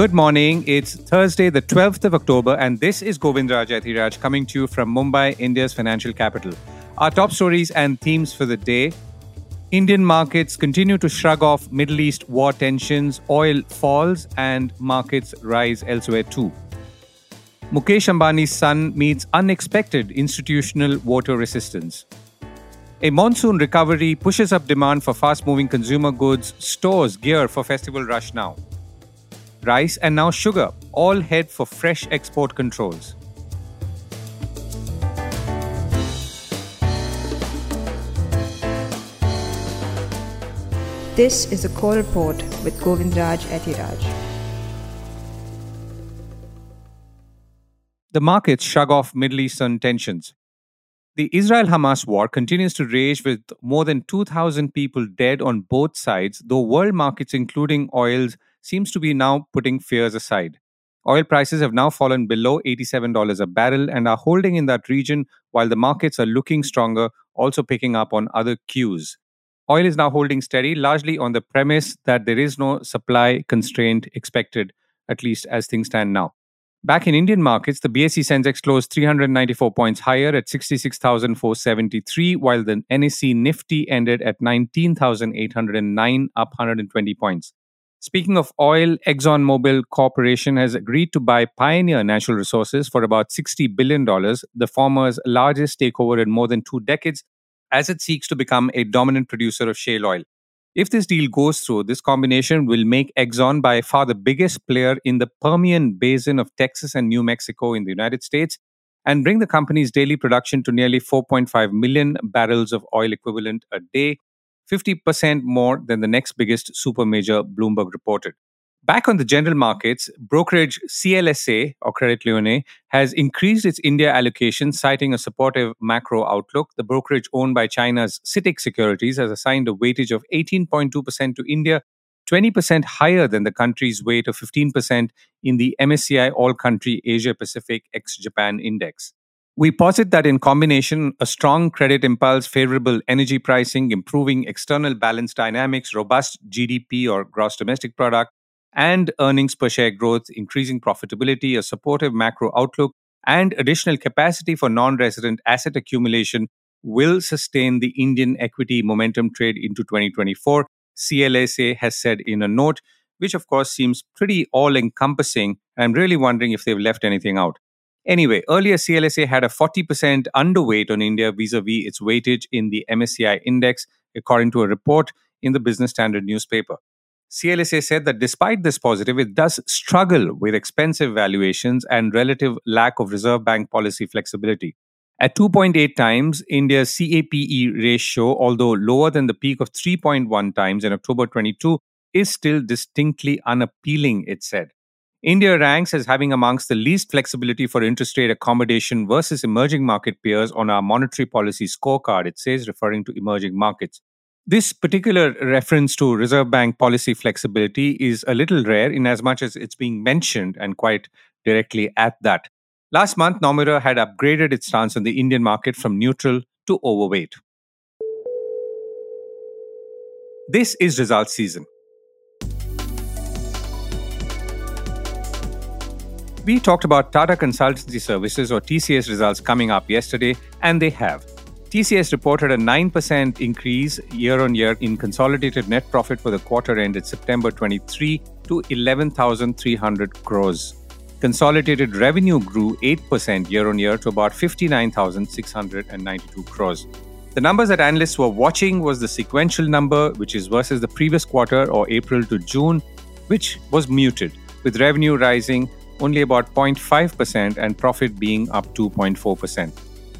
Good morning. It's Thursday, the 12th of October, and this is Govindraj Ethiraj coming to you from Mumbai, India's financial capital. Our top stories and themes for the day Indian markets continue to shrug off Middle East war tensions, oil falls, and markets rise elsewhere too. Mukesh Ambani's son meets unexpected institutional water resistance. A monsoon recovery pushes up demand for fast moving consumer goods, stores gear for festival rush now. Rice and now sugar all head for fresh export controls. This is a Core report with Govindraj Ethiraj. The markets shrug off Middle Eastern tensions. The Israel Hamas war continues to rage with more than 2,000 people dead on both sides, though world markets, including oils, seems to be now putting fears aside. Oil prices have now fallen below $87 a barrel and are holding in that region while the markets are looking stronger, also picking up on other cues. Oil is now holding steady, largely on the premise that there is no supply constraint expected, at least as things stand now. Back in Indian markets, the BSE Sensex closed 394 points higher at 66,473, while the NSE Nifty ended at 19,809, up 120 points. Speaking of oil, ExxonMobil Corporation has agreed to buy Pioneer Natural Resources for about $60 billion, the former's largest takeover in more than two decades, as it seeks to become a dominant producer of shale oil. If this deal goes through, this combination will make Exxon by far the biggest player in the Permian Basin of Texas and New Mexico in the United States and bring the company's daily production to nearly 4.5 million barrels of oil equivalent a day, 50% more than the next biggest super major, Bloomberg reported. Back on the general markets, brokerage CLSA or Credit Lyonnais has increased its India allocation, citing a supportive macro outlook. The brokerage owned by China's CITIC Securities has assigned a weightage of 18.2% to India, 20% higher than the country's weight of 15% in the MSCI All Country Asia Pacific ex Japan Index. We posit that in combination, a strong credit impulse, favorable energy pricing, improving external balance dynamics, robust GDP or gross domestic product, and earnings per share growth, increasing profitability, a supportive macro outlook, and additional capacity for non resident asset accumulation will sustain the Indian equity momentum trade into 2024, CLSA has said in a note, which of course seems pretty all encompassing. I'm really wondering if they've left anything out. Anyway, earlier CLSA had a 40% underweight on India vis a vis its weightage in the MSCI index, according to a report in the Business Standard newspaper. CLSA said that despite this positive, it does struggle with expensive valuations and relative lack of Reserve Bank policy flexibility. At 2.8 times, India's CAPE ratio, although lower than the peak of 3.1 times in October 22, is still distinctly unappealing, it said. India ranks as having amongst the least flexibility for interest rate accommodation versus emerging market peers on our monetary policy scorecard, it says, referring to emerging markets. This particular reference to Reserve Bank policy flexibility is a little rare in as much as it's being mentioned and quite directly at that. Last month, Nomura had upgraded its stance on the Indian market from neutral to overweight. This is results season. We talked about Tata Consultancy Services or TCS results coming up yesterday, and they have. TCS reported a 9% increase year on year in consolidated net profit for the quarter ended September 23 to 11,300 crores. Consolidated revenue grew 8% year on year to about 59,692 crores. The numbers that analysts were watching was the sequential number, which is versus the previous quarter or April to June, which was muted, with revenue rising only about 0.5% and profit being up 2.4%.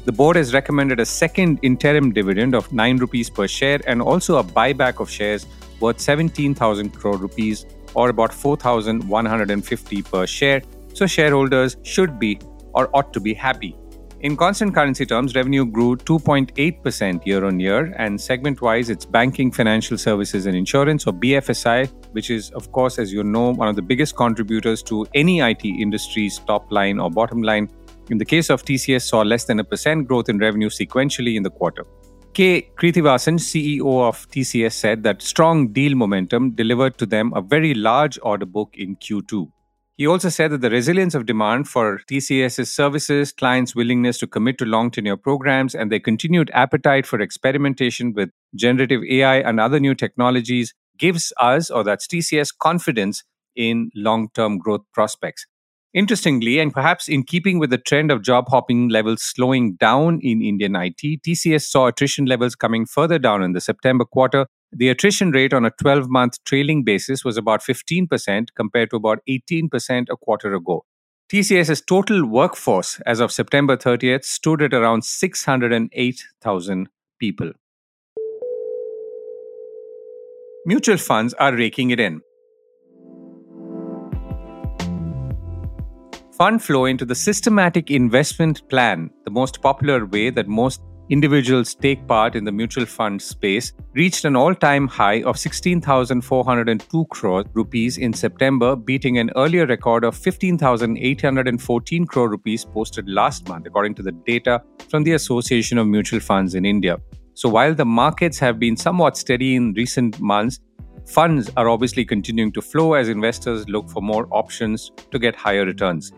The board has recommended a second interim dividend of 9 rupees per share and also a buyback of shares worth 17,000 crore rupees or about 4,150 per share. So shareholders should be or ought to be happy. In constant currency terms, revenue grew 2.8% year on year, and segment wise, it's banking, financial services, and insurance, or BFSI, which is, of course, as you know, one of the biggest contributors to any IT industry's top line or bottom line, in the case of TCS, saw less than a percent growth in revenue sequentially in the quarter. K. Krithivasan, CEO of TCS, said that strong deal momentum delivered to them a very large order book in Q2. He also said that the resilience of demand for TCS's services, clients' willingness to commit to long tenure programs, and their continued appetite for experimentation with generative AI and other new technologies gives us, or that's TCS, confidence in long term growth prospects. Interestingly, and perhaps in keeping with the trend of job hopping levels slowing down in Indian IT, TCS saw attrition levels coming further down in the September quarter. The attrition rate on a 12 month trailing basis was about 15% compared to about 18% a quarter ago. TCS's total workforce as of September 30th stood at around 608,000 people. Mutual funds are raking it in. fund flow into the systematic investment plan, the most popular way that most individuals take part in the mutual fund space, reached an all time high of 16,402 crore rupees in September, beating an earlier record of 15,814 crore rupees posted last month, according to the data from the Association of Mutual Funds in India. So, while the markets have been somewhat steady in recent months, funds are obviously continuing to flow as investors look for more options to get higher returns.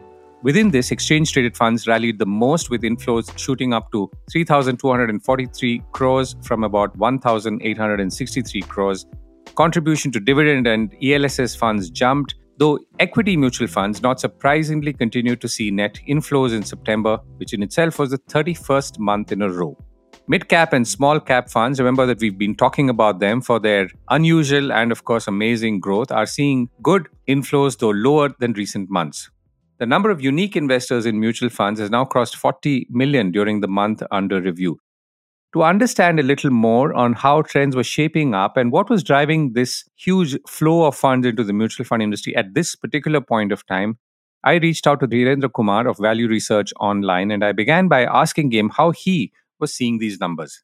Within this, exchange traded funds rallied the most with inflows shooting up to 3,243 crores from about 1,863 crores. Contribution to dividend and ELSS funds jumped, though equity mutual funds, not surprisingly, continued to see net inflows in September, which in itself was the 31st month in a row. Mid cap and small cap funds, remember that we've been talking about them for their unusual and, of course, amazing growth, are seeing good inflows, though lower than recent months. The number of unique investors in mutual funds has now crossed 40 million during the month under review. To understand a little more on how trends were shaping up and what was driving this huge flow of funds into the mutual fund industry at this particular point of time, I reached out to Dhirendra Kumar of Value Research Online and I began by asking him how he was seeing these numbers.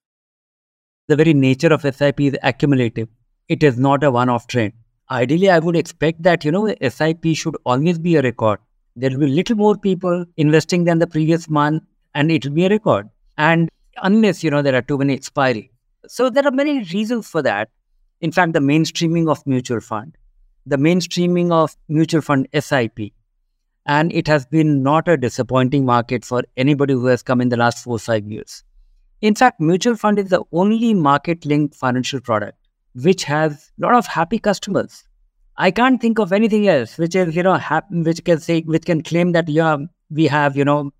The very nature of SIP is accumulative. It is not a one off trend. Ideally, I would expect that, you know, SIP should always be a record there will be little more people investing than the previous month and it will be a record. And unless, you know, there are too many expiry. So there are many reasons for that. In fact, the mainstreaming of mutual fund, the mainstreaming of mutual fund SIP, and it has been not a disappointing market for anybody who has come in the last four five years. In fact, mutual fund is the only market linked financial product which has a lot of happy customers. I can't think of anything else which is, you know, hap- which can say, which can claim that, yeah, we have, you know,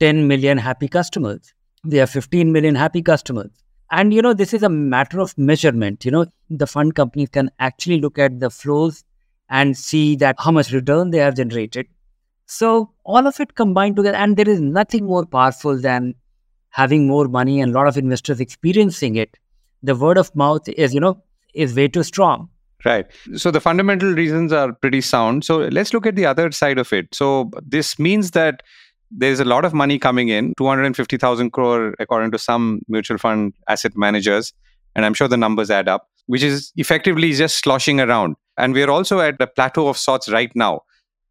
10 million happy customers. We have 15 million happy customers. And, you know, this is a matter of measurement. You know, the fund companies can actually look at the flows and see that how much return they have generated. So all of it combined together, and there is nothing more powerful than having more money and a lot of investors experiencing it. The word of mouth is, you know, is way too strong. Right. So the fundamental reasons are pretty sound. So let's look at the other side of it. So this means that there's a lot of money coming in 250,000 crore, according to some mutual fund asset managers. And I'm sure the numbers add up, which is effectively just sloshing around. And we're also at a plateau of sorts right now.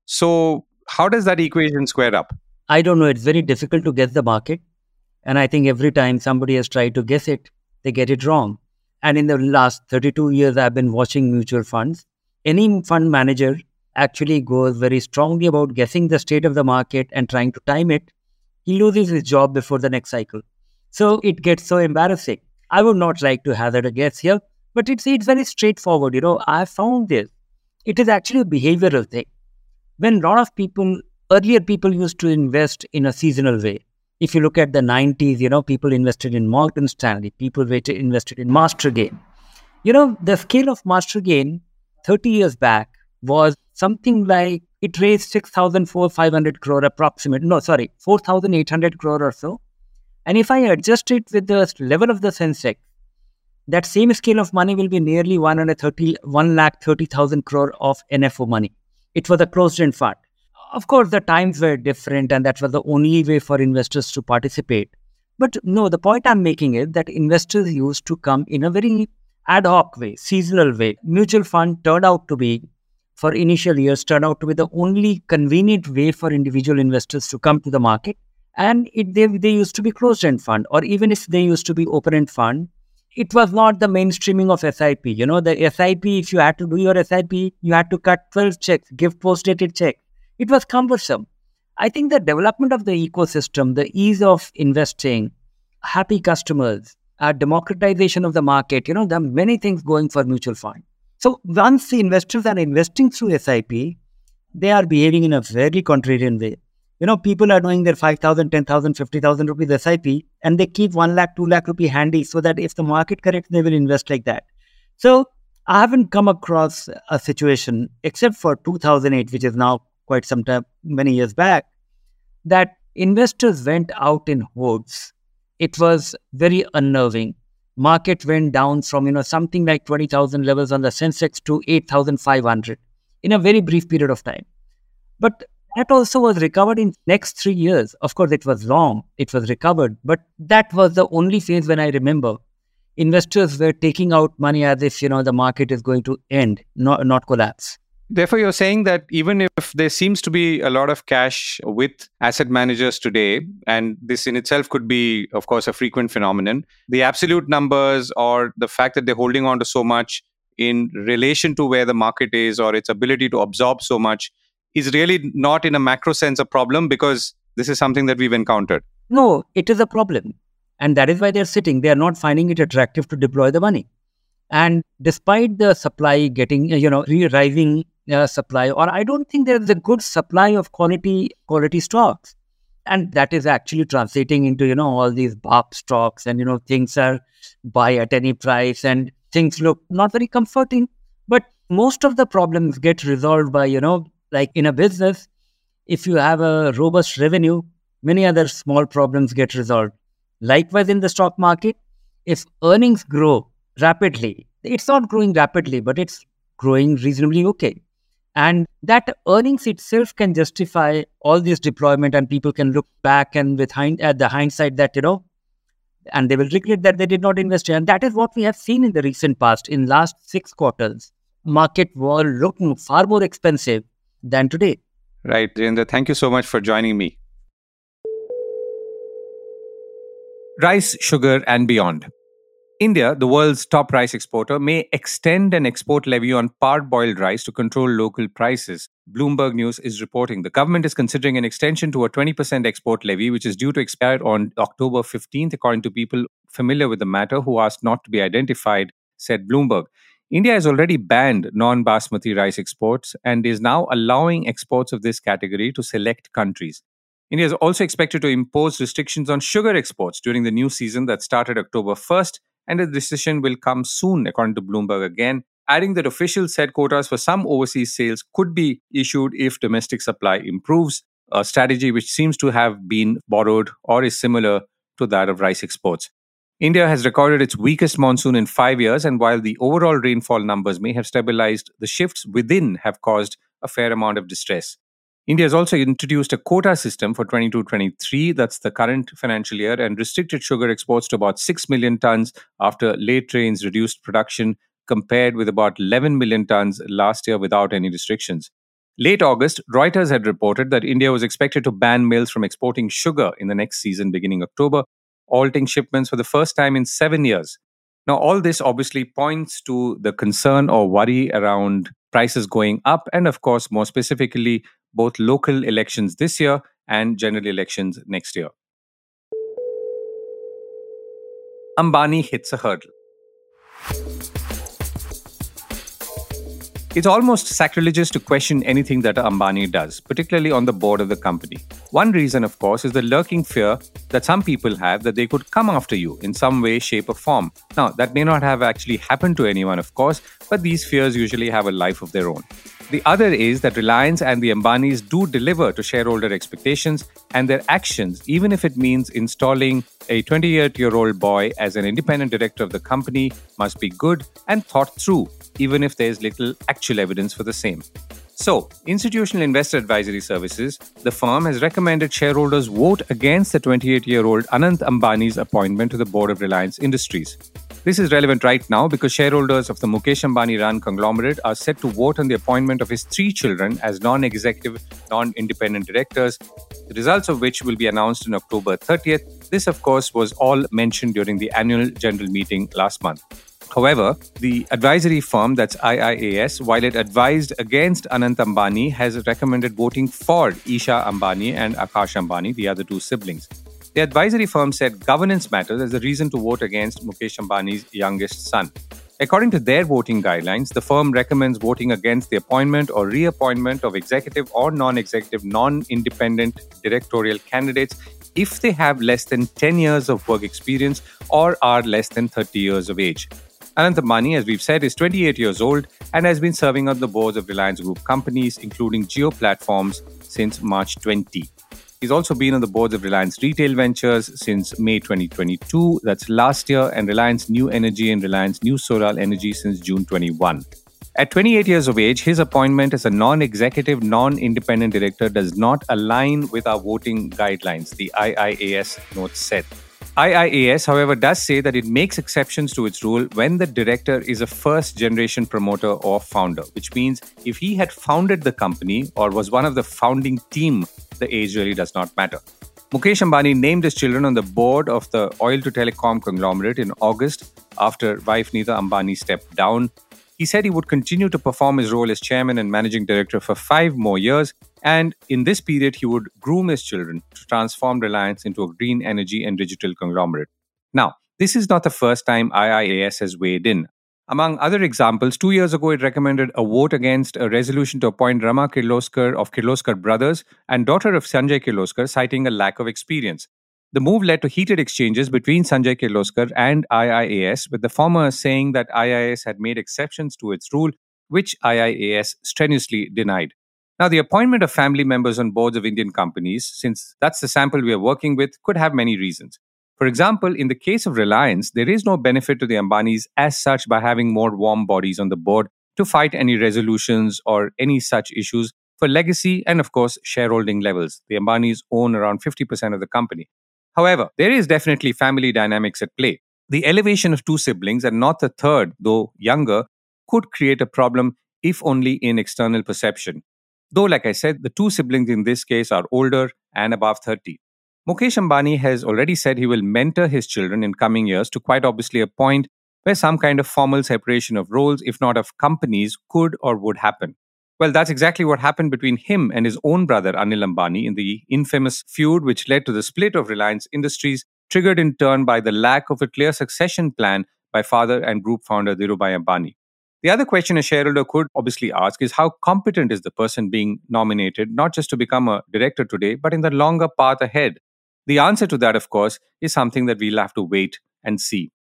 So, how does that equation square up? I don't know. It's very difficult to guess the market. And I think every time somebody has tried to guess it, they get it wrong. And in the last 32 years, I've been watching mutual funds. Any fund manager actually goes very strongly about guessing the state of the market and trying to time it. He loses his job before the next cycle. So it gets so embarrassing. I would not like to hazard a guess here, but it's, it's very straightforward. You know, I found this. It is actually a behavioral thing. When a lot of people, earlier people used to invest in a seasonal way, if you look at the 90s, you know, people invested in Morgan Stanley, people invested in Master Gain. You know, the scale of Master Gain 30 years back was something like it raised 6,500 crore approximate. No, sorry, 4,800 crore or so. And if I adjust it with the level of the Sensex, that same scale of money will be nearly 130, 1 lakh 30,000 crore of NFO money. It was a closed-end fund. Of course, the times were different, and that was the only way for investors to participate. But no, the point I'm making is that investors used to come in a very ad hoc way, seasonal way. Mutual fund turned out to be, for initial years, turned out to be the only convenient way for individual investors to come to the market. And it, they, they used to be closed-end fund, or even if they used to be open-end fund, it was not the mainstreaming of SIP. You know, the SIP, if you had to do your SIP, you had to cut 12 checks, give post-dated checks it was cumbersome. I think the development of the ecosystem, the ease of investing, happy customers, uh, democratization of the market, you know, there are many things going for mutual fund. So once the investors are investing through SIP, they are behaving in a very contrarian way. You know, people are doing their 5,000, 10,000, 50,000 rupees SIP and they keep 1 lakh, 2 lakh rupee handy so that if the market corrects, they will invest like that. So I haven't come across a situation except for 2008, which is now quite some time, many years back, that investors went out in hordes. It was very unnerving. Market went down from you know something like 20,000 levels on the Sensex to 8,500 in a very brief period of time. But that also was recovered in next three years. Of course, it was long. It was recovered, but that was the only phase when I remember investors were taking out money as if you know the market is going to end, not not collapse. Therefore, you're saying that even if there seems to be a lot of cash with asset managers today, and this in itself could be, of course, a frequent phenomenon, the absolute numbers or the fact that they're holding on to so much in relation to where the market is or its ability to absorb so much is really not in a macro sense a problem because this is something that we've encountered. No, it is a problem. And that is why they're sitting. They are not finding it attractive to deploy the money. And despite the supply getting, you know, rising uh, supply, or I don't think there is a good supply of quality quality stocks, and that is actually translating into you know all these BARP stocks, and you know things are buy at any price, and things look not very comforting. But most of the problems get resolved by you know like in a business, if you have a robust revenue, many other small problems get resolved. Likewise, in the stock market, if earnings grow rapidly, it's not growing rapidly, but it's growing reasonably okay. And that earnings itself can justify all this deployment, and people can look back and with hind, at the hindsight that, you know, and they will regret that they did not invest. And that is what we have seen in the recent past. In last six quarters, market were looking far more expensive than today. Right, Dhirendra. Thank you so much for joining me. Rice, sugar, and beyond. India, the world's top rice exporter, may extend an export levy on parboiled rice to control local prices. Bloomberg News is reporting the government is considering an extension to a 20% export levy, which is due to expire on October 15th, according to people familiar with the matter who asked not to be identified, said Bloomberg. India has already banned non basmati rice exports and is now allowing exports of this category to select countries. India is also expected to impose restrictions on sugar exports during the new season that started October 1st and a decision will come soon, according to Bloomberg again, adding that official set quotas for some overseas sales could be issued if domestic supply improves, a strategy which seems to have been borrowed or is similar to that of rice exports. India has recorded its weakest monsoon in five years, and while the overall rainfall numbers may have stabilized, the shifts within have caused a fair amount of distress. India has also introduced a quota system for 22 23, that's the current financial year, and restricted sugar exports to about 6 million tons after late rains reduced production, compared with about 11 million tons last year without any restrictions. Late August, Reuters had reported that India was expected to ban mills from exporting sugar in the next season beginning October, halting shipments for the first time in seven years. Now, all this obviously points to the concern or worry around prices going up, and of course, more specifically, both local elections this year and general elections next year. Ambani hits a hurdle. It's almost sacrilegious to question anything that Ambani does, particularly on the board of the company. One reason, of course, is the lurking fear that some people have that they could come after you in some way, shape, or form. Now, that may not have actually happened to anyone, of course, but these fears usually have a life of their own. The other is that Reliance and the Ambanis do deliver to shareholder expectations, and their actions, even if it means installing a 28 year old boy as an independent director of the company, must be good and thought through, even if there's little actual evidence for the same. So, Institutional Investor Advisory Services, the firm has recommended shareholders vote against the 28 year old Anant Ambani's appointment to the board of Reliance Industries. This is relevant right now because shareholders of the Mukesh Ambani run conglomerate are set to vote on the appointment of his three children as non executive, non independent directors, the results of which will be announced on October 30th. This, of course, was all mentioned during the annual general meeting last month. However, the advisory firm, that's IIAS, while it advised against Anant Ambani, has recommended voting for Isha Ambani and Akash Ambani, the other two siblings. The advisory firm said governance matters as a reason to vote against Mukesh Ambani's youngest son. According to their voting guidelines, the firm recommends voting against the appointment or reappointment of executive or non executive, non independent directorial candidates if they have less than 10 years of work experience or are less than 30 years of age. Anant Ambani, as we've said, is 28 years old and has been serving on the boards of Reliance Group companies, including Jio Platforms, since March 20. He's also been on the boards of Reliance Retail Ventures since May 2022, that's last year, and Reliance New Energy and Reliance New Solar Energy since June 21. At 28 years of age, his appointment as a non executive, non independent director does not align with our voting guidelines, the IIAS note said. IIAS, however, does say that it makes exceptions to its rule when the director is a first generation promoter or founder, which means if he had founded the company or was one of the founding team, the age really does not matter. Mukesh Ambani named his children on the board of the oil to telecom conglomerate in August after wife Neeta Ambani stepped down. He said he would continue to perform his role as chairman and managing director for five more years and in this period, he would groom his children to transform Reliance into a green energy and digital conglomerate. Now, this is not the first time IIAS has weighed in. Among other examples, two years ago, it recommended a vote against a resolution to appoint Rama Kirloskar of Kirloskar Brothers and daughter of Sanjay Kirloskar, citing a lack of experience. The move led to heated exchanges between Sanjay Kirloskar and IIAS, with the former saying that IIAS had made exceptions to its rule, which IIAS strenuously denied. Now, the appointment of family members on boards of Indian companies, since that's the sample we are working with, could have many reasons. For example, in the case of Reliance, there is no benefit to the Ambanis as such by having more warm bodies on the board to fight any resolutions or any such issues for legacy and, of course, shareholding levels. The Ambanis own around 50% of the company. However, there is definitely family dynamics at play. The elevation of two siblings and not the third, though younger, could create a problem if only in external perception. Though, like I said, the two siblings in this case are older and above 30. Mukesh Ambani has already said he will mentor his children in coming years to quite obviously a point where some kind of formal separation of roles, if not of companies, could or would happen. Well, that's exactly what happened between him and his own brother Anil Ambani in the infamous feud which led to the split of Reliance Industries, triggered in turn by the lack of a clear succession plan by father and group founder Dhirubhai Ambani. The other question a shareholder could obviously ask is how competent is the person being nominated, not just to become a director today, but in the longer path ahead? The answer to that, of course, is something that we'll have to wait and see.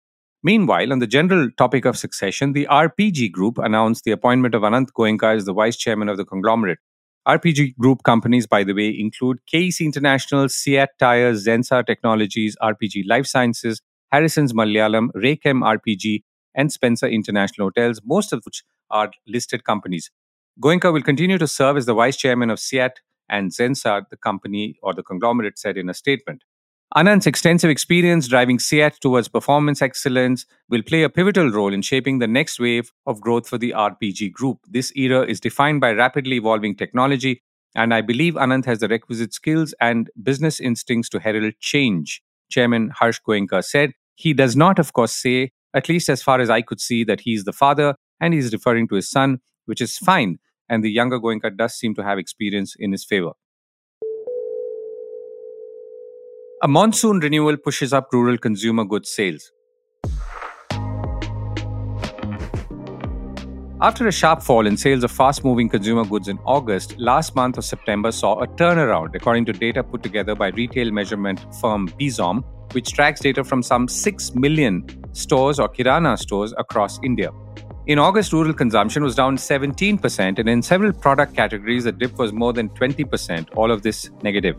Meanwhile, on the general topic of succession, the RPG Group announced the appointment of Anant Goenka as the vice chairman of the conglomerate. RPG Group companies, by the way, include KEC International, CEAT Tires, Zensar Technologies, RPG Life Sciences, Harrison's Malayalam, Raychem RPG, and Spencer International Hotels, most of which are listed companies. Goenka will continue to serve as the vice chairman of CEAT and Zensar, the company or the conglomerate said in a statement. Anant's extensive experience driving CEAT towards performance excellence will play a pivotal role in shaping the next wave of growth for the RPG group. This era is defined by rapidly evolving technology, and I believe Anant has the requisite skills and business instincts to herald change. Chairman Harsh Goenka said. He does not, of course, say at least as far as I could see, that he's the father and he's referring to his son, which is fine. And the younger Goenka does seem to have experience in his favor. A monsoon renewal pushes up rural consumer goods sales. After a sharp fall in sales of fast moving consumer goods in August, last month of September saw a turnaround, according to data put together by retail measurement firm Bizom, which tracks data from some 6 million stores or Kirana stores across India. In August, rural consumption was down 17%, and in several product categories, the dip was more than 20%, all of this negative.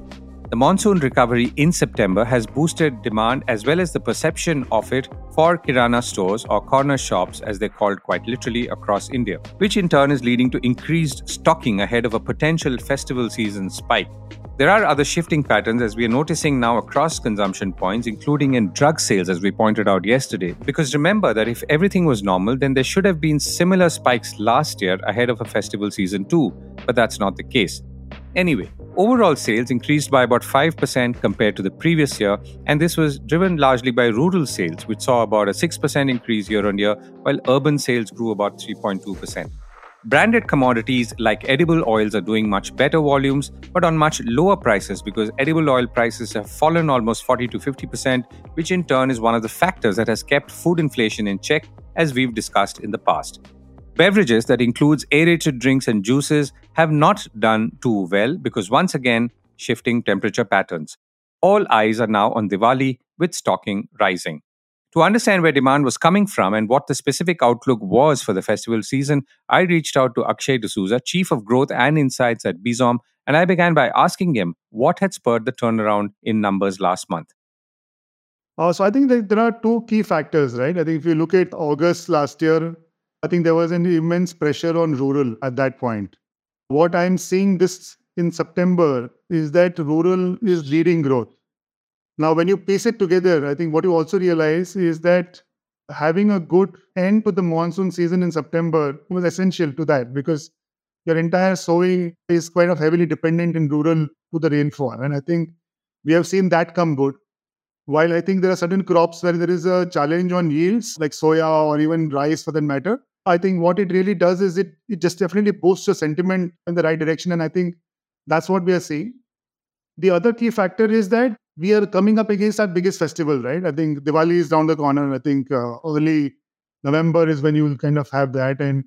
The monsoon recovery in September has boosted demand as well as the perception of it for Kirana stores or corner shops, as they're called quite literally across India, which in turn is leading to increased stocking ahead of a potential festival season spike. There are other shifting patterns as we are noticing now across consumption points, including in drug sales, as we pointed out yesterday. Because remember that if everything was normal, then there should have been similar spikes last year ahead of a festival season too, but that's not the case. Anyway, overall sales increased by about 5% compared to the previous year, and this was driven largely by rural sales, which saw about a 6% increase year on year, while urban sales grew about 3.2%. Branded commodities like edible oils are doing much better volumes, but on much lower prices because edible oil prices have fallen almost 40 to 50%, which in turn is one of the factors that has kept food inflation in check, as we've discussed in the past. Beverages that includes aerated drinks and juices have not done too well because once again shifting temperature patterns. All eyes are now on Diwali with stocking rising. To understand where demand was coming from and what the specific outlook was for the festival season, I reached out to Akshay D'Souza, Chief of Growth and Insights at Bizom, and I began by asking him what had spurred the turnaround in numbers last month. Uh, so I think there are two key factors, right? I think if you look at August last year, I think there was an immense pressure on rural at that point. What I'm seeing this in September is that rural is leading growth. Now, when you piece it together, I think what you also realize is that having a good end to the monsoon season in September was essential to that because your entire sowing is kind of heavily dependent in rural to the rainfall. And I think we have seen that come good. While I think there are certain crops where there is a challenge on yields, like soya or even rice for that matter, I think what it really does is it it just definitely boosts your sentiment in the right direction. And I think that's what we are seeing. The other key factor is that we are coming up against our biggest festival, right? I think Diwali is down the corner. I think uh, early November is when you will kind of have that. And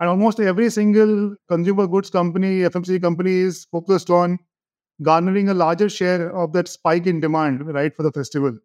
and almost every single consumer goods company, FMCG company is focused on garnering a larger share of that spike in demand, right, for the festival.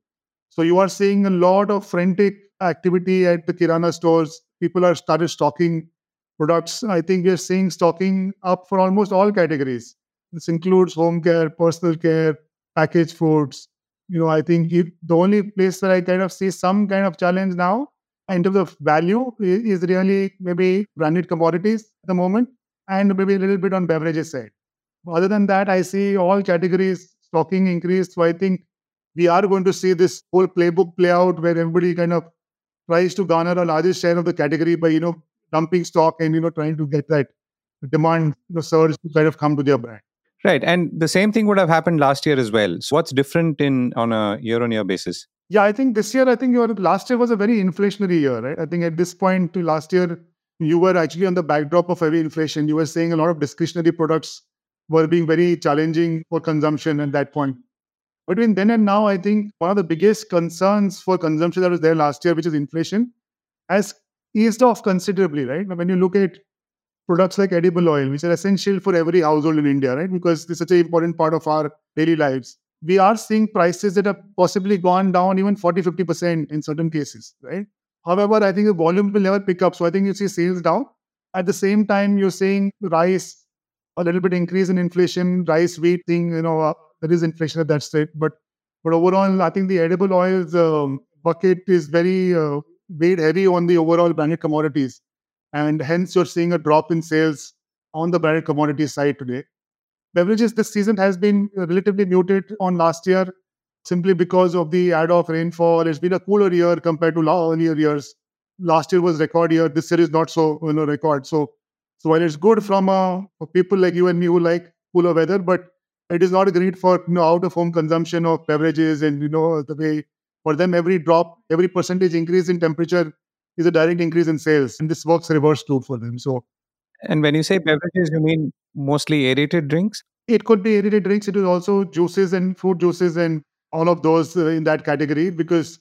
So you are seeing a lot of frantic activity at the Kirana stores. People are started stocking products. I think we're seeing stocking up for almost all categories. This includes home care, personal care, packaged foods. You know, I think if, the only place where I kind of see some kind of challenge now in terms of value is, really maybe branded commodities at the moment and maybe a little bit on beverages side. Other than that, I see all categories stocking increase. So I think we are going to see this whole playbook play out where everybody kind of tries to garner a larger share of the category by you know dumping stock and you know trying to get that demand the surge to kind of come to their brand. Right, and the same thing would have happened last year as well. So what's different in on a year-on-year basis? Yeah, I think this year, I think your last year was a very inflationary year, right? I think at this point to last year, you were actually on the backdrop of heavy inflation. You were saying a lot of discretionary products were being very challenging for consumption at that point. Between then and now, I think one of the biggest concerns for consumption that was there last year, which is inflation, has eased off considerably, right? When you look at products like edible oil, which are essential for every household in India, right? Because it's such an important part of our daily lives. We are seeing prices that have possibly gone down even 40, 50% in certain cases, right? However, I think the volume will never pick up. So I think you see sales down. At the same time, you're seeing rice, a little bit increase in inflation, rice, wheat thing, you know, there is inflation at that state. But but overall, I think the edible oils um, bucket is very uh, weighed heavy on the overall branded commodities. And hence, you're seeing a drop in sales on the branded commodity side today. Beverages this season has been relatively muted on last year simply because of the add of rainfall. It's been a cooler year compared to earlier years. Last year was record year. This year is not so you know record. So so while it's good from uh, for people like you and me who like cooler weather, but it is not great for you know out of home consumption of beverages and you know the way for them every drop, every percentage increase in temperature is a direct increase in sales, and this works reverse too for them. So, and when you say beverages, you mean mostly aerated drinks? It could be aerated drinks. It is also juices and fruit juices and all of those uh, in that category because,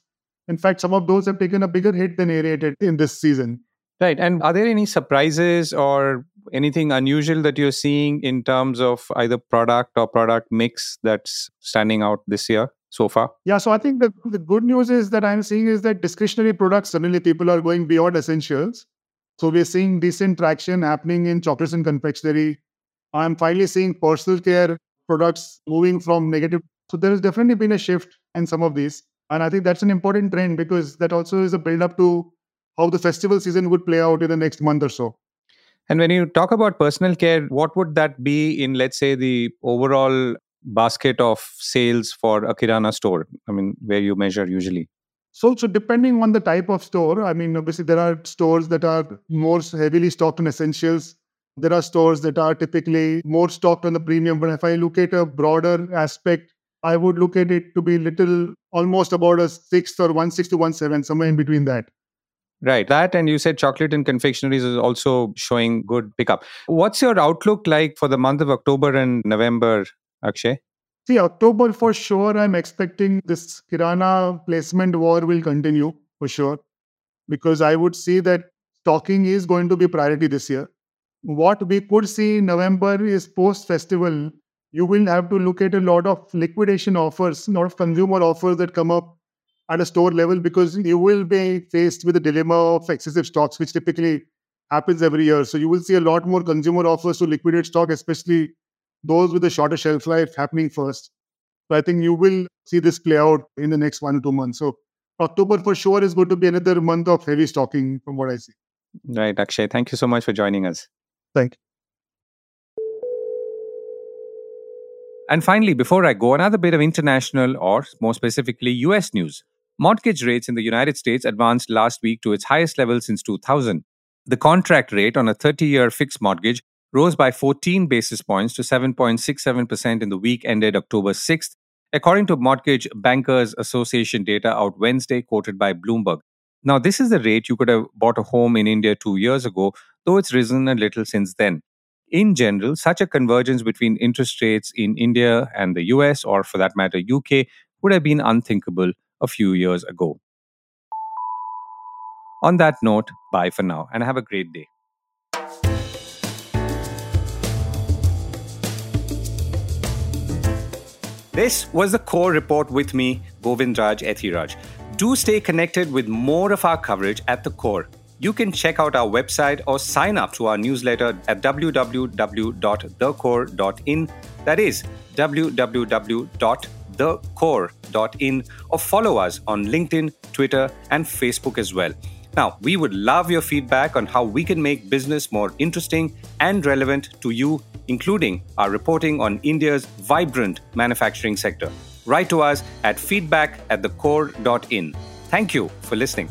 in fact, some of those have taken a bigger hit than aerated in this season. Right. And are there any surprises or anything unusual that you're seeing in terms of either product or product mix that's standing out this year? so far? Yeah, so I think the, the good news is that I'm seeing is that discretionary products, suddenly people are going beyond essentials. So we're seeing decent traction happening in chocolates and confectionery. I'm finally seeing personal care products moving from negative. So there has definitely been a shift in some of these. And I think that's an important trend because that also is a build up to how the festival season would play out in the next month or so. And when you talk about personal care, what would that be in, let's say, the overall basket of sales for a kirana store? I mean, where you measure usually? So, so depending on the type of store, I mean, obviously there are stores that are more heavily stocked on essentials, There are stores that are typically more stocked on the premium, but if I look at a broader aspect, I would look at it to be little almost about a six or one six to one seven, somewhere in between that. Right. That and you said chocolate and confectioneries is also showing good pickup. What's your outlook like for the month of October and November, Akshay? See, October for sure, I'm expecting this Kirana placement war will continue for sure, because I would see that stocking is going to be priority this year. What we could see in November is post festival, you will have to look at a lot of liquidation offers, a lot of consumer offers that come up at a store level because you will be faced with the dilemma of excessive stocks, which typically happens every year. So you will see a lot more consumer offers to liquidate stock, especially those with a shorter shelf life happening first. So I think you will see this play out in the next one or two months. So October for sure is going to be another month of heavy stocking from what I see. Right, Akshay. Thank you so much for joining us. Thank you. And finally, before I go, another bit of international or more specifically US news. Mortgage rates in the United States advanced last week to its highest level since 2000. The contract rate on a 30 year fixed mortgage rose by 14 basis points to 7.67% in the week ended October 6th, according to Mortgage Bankers Association data out Wednesday, quoted by Bloomberg. Now, this is the rate you could have bought a home in India two years ago, though it's risen a little since then. In general, such a convergence between interest rates in India and the US, or for that matter, UK, would have been unthinkable a few years ago. On that note, bye for now and have a great day. This was the core report with me, Govindraj Ethiraj. Do stay connected with more of our coverage at the core. You can check out our website or sign up to our newsletter at www.thecore.in. That is www.thecore.in or follow us on LinkedIn, Twitter, and Facebook as well. Now, we would love your feedback on how we can make business more interesting and relevant to you, including our reporting on India's vibrant manufacturing sector. Write to us at feedback at thecore.in. Thank you for listening.